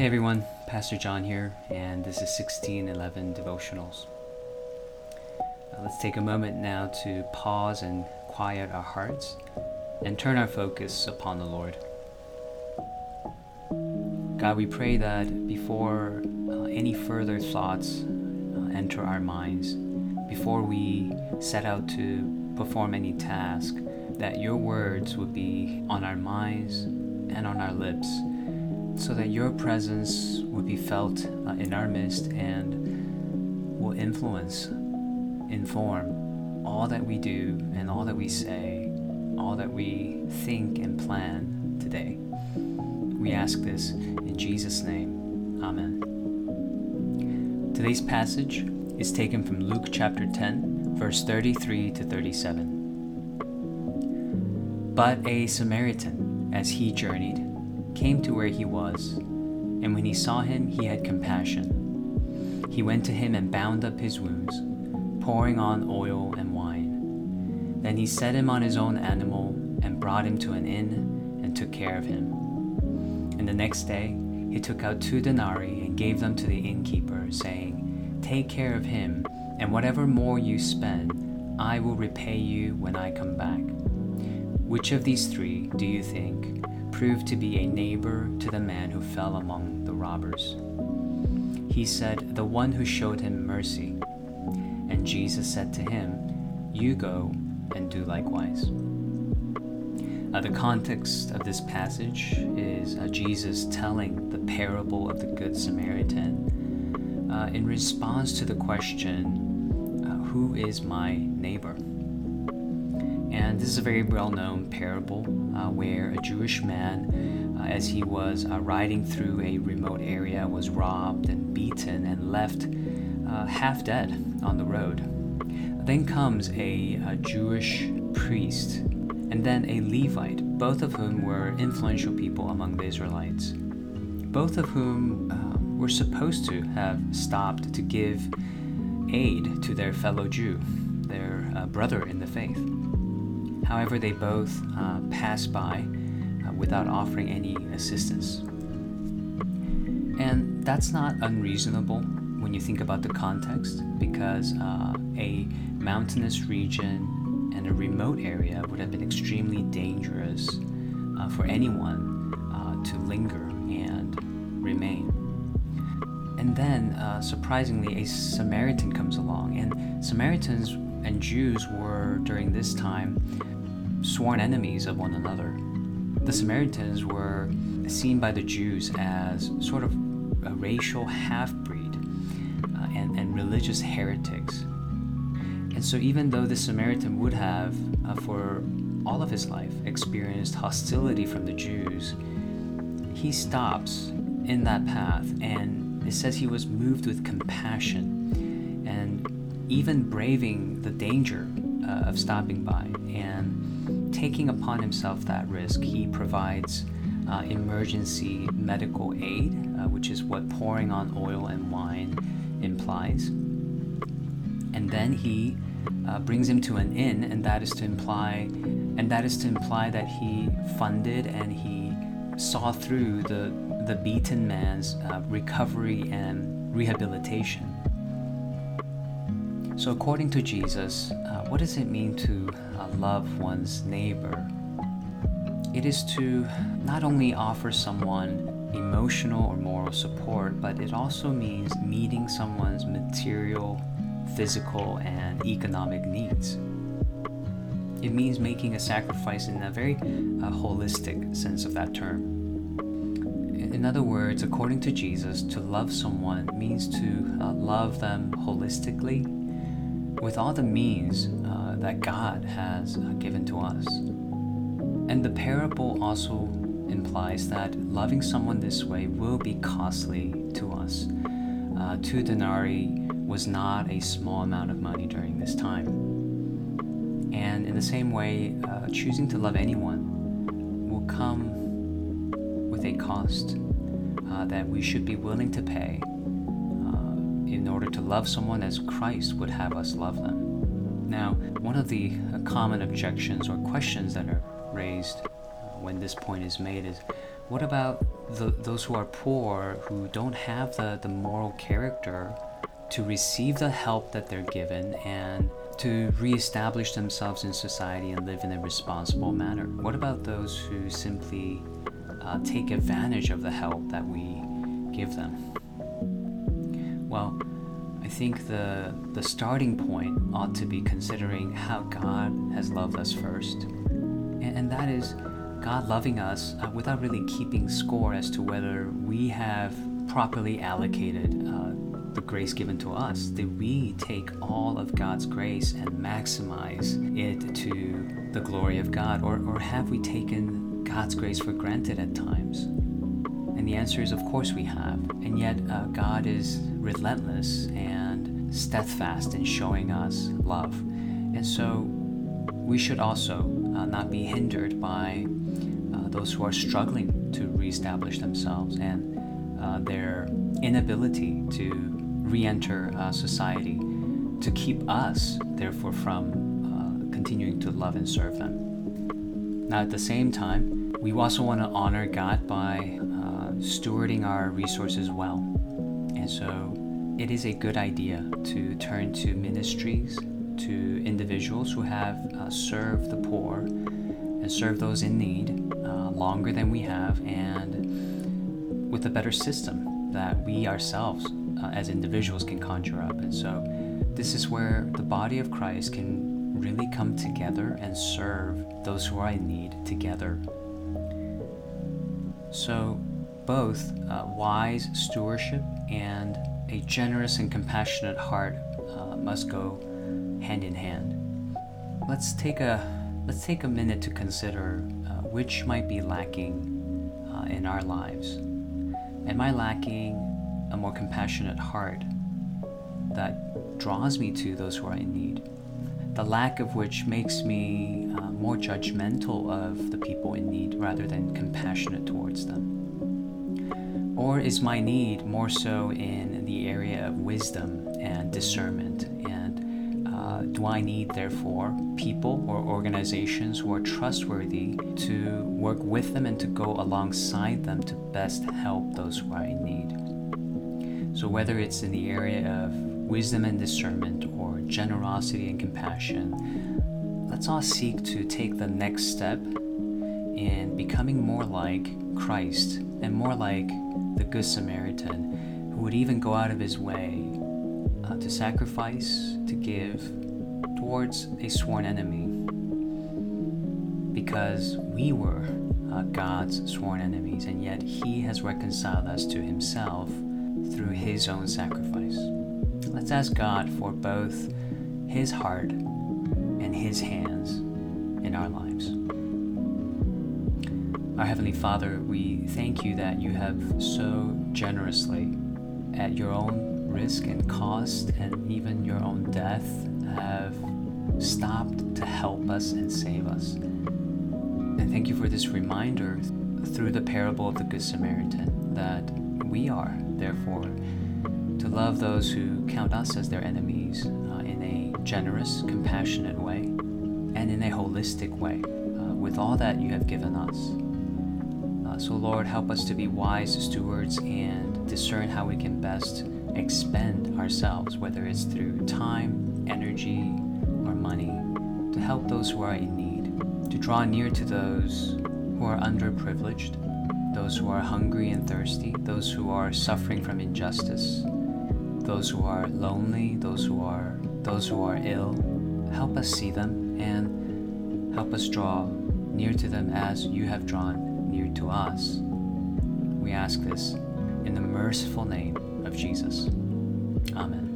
Hey everyone, Pastor John here, and this is 1611 Devotionals. Uh, let's take a moment now to pause and quiet our hearts and turn our focus upon the Lord. God, we pray that before uh, any further thoughts uh, enter our minds, before we set out to perform any task, that your words would be on our minds and on our lips so that your presence would be felt uh, in our midst and will influence, inform all that we do and all that we say, all that we think and plan today. We ask this in Jesus' name. Amen. Today's passage is taken from Luke chapter 10, verse 33 to 37. But a Samaritan, as he journeyed, came to where he was, and when he saw him, he had compassion. He went to him and bound up his wounds, pouring on oil and wine. Then he set him on his own animal and brought him to an inn and took care of him. And the next day he took out two denarii and gave them to the innkeeper, saying, Take care of him, and whatever more you spend, I will repay you when I come back. Which of these three do you think proved to be a neighbor to the man who fell among the robbers. He said, The one who showed him mercy. And Jesus said to him, You go and do likewise. Uh, the context of this passage is uh, Jesus telling the parable of the Good Samaritan uh, in response to the question, uh, Who is my neighbor? And this is a very well known parable uh, where a Jewish man, uh, as he was uh, riding through a remote area, was robbed and beaten and left uh, half dead on the road. Then comes a, a, Jewish priest and then a Levite, both of whom were influential people among the Israelites, both of whom uh, were supposed to have stopped to give aid to their fellow Jew, their uh, brother in the faith. However, they both uh, passed by uh, without offering any assistance. And that's not unreasonable when you think about the context, because uh, a mountainous region and a remote area would have been extremely dangerous uh, for anyone uh, to linger and remain. And then, uh, surprisingly, a Samaritan comes along, and Samaritans and Jews were during this time sworn enemies of one another. The Samaritans were seen by the Jews as sort of a racial half breed uh, and, and religious heretics. And so, even though the Samaritan would have, uh, for all of his life, experienced hostility from the Jews, he stops in that path and it says he was moved with compassion and even braving the danger uh, of stopping by and taking upon himself that risk, he provides uh, emergency medical aid, uh, which is what pouring on oil and wine implies. And then he uh, brings him to an inn, and that is to imply, and that is to imply that he funded and he saw through the the beaten man's uh, recovery and rehabilitation. So, according to Jesus, uh, what does it mean to uh, love one's neighbor? It is to not only offer someone emotional or moral support, but it also means meeting someone's material, physical, and economic needs. It means making a sacrifice in a very uh, holistic sense of that term. In other words, according to Jesus, to love someone means to uh, love them holistically with all the means uh, that God has uh, given to us. And the parable also implies that loving someone this way will be costly to us. Uh, two denarii was not a small amount of money during this time. And in the same way, uh, choosing to love anyone will come with a cost uh, that we should be willing to pay in order to love someone as Christ would have us love them. Now, one of the uh, common objections or questions that are raised when this point is made is what about the, those who are poor who don't have the, the moral character to receive the help that they're given and to reestablish themselves in society and live in a responsible manner? What about those who simply uh, take advantage of the help that we give them? Well, I think the, the starting point ought to be considering how God has loved us first. And, and that is God loving us uh, without really keeping score as to whether we have properly allocated uh, the grace given to us? Did we take all of God's grace and maximize it to the glory of God? Or, or have we taken God's grace for granted at times? And the answer is, of course, we have. And yet, uh, God is relentless and steadfast in showing us love. And so, we should also uh, not be hindered by uh, those who are struggling to reestablish themselves and uh, their inability to re enter uh, society to keep us, therefore, from uh, continuing to love and serve them. Now, at the same time, we also want to honor God by stewarding our resources well. And so, it is a good idea to turn to ministries, to individuals who have uh, served the poor and served those in need uh, longer than we have, and with a better system that we ourselves uh, as individuals can conjure up. And so, this is where the body of Christ can really come together and serve those who are in need together. So, both uh, wise stewardship and a generous and compassionate heart uh, must go hand in hand. Let's take a let's take a minute to consider uh, which might be lacking uh, in our lives. Am I lacking a more compassionate heart that draws me to those who are in need, the lack of which makes me uh, more judgmental of the people in need rather than compassionate towards them? Or is my need more so in the area of wisdom and discernment? And uh, do I need, therefore, people or organizations who are trustworthy to work with them and to go alongside them to best help those who are in need? So, whether it's in the area of wisdom and discernment or generosity and compassion, let's all seek to take the next step in becoming more like Christ and more like the Good Samaritan who would even go out of his way uh, to sacrifice, to give towards a sworn enemy because we were uh, God's sworn enemies, and yet He has reconciled us to Himself through his own sacrifice. Let's ask God for both his heart and his hands in our lives. Our Heavenly Father, we thank you that you have so generously, at your own risk and cost, and even your own death, have stopped to help us and save us. And thank you for this reminder through the parable of the Good Samaritan that we are, therefore, to love those who count us as their enemies uh, in a generous, compassionate way and in a holistic way uh, with all that you have given us. So, Lord, help us to be wise stewards and discern how we can best expend ourselves, whether it's through time, energy, or money, to help those who are in need, to draw near to those who are underprivileged those who are hungry and thirsty, those who are suffering from injustice, those who are lonely, those who are those who are ill. Help us see them and help us draw near to them as you have drawn near to us. We ask this in the merciful name of Jesus. Amen.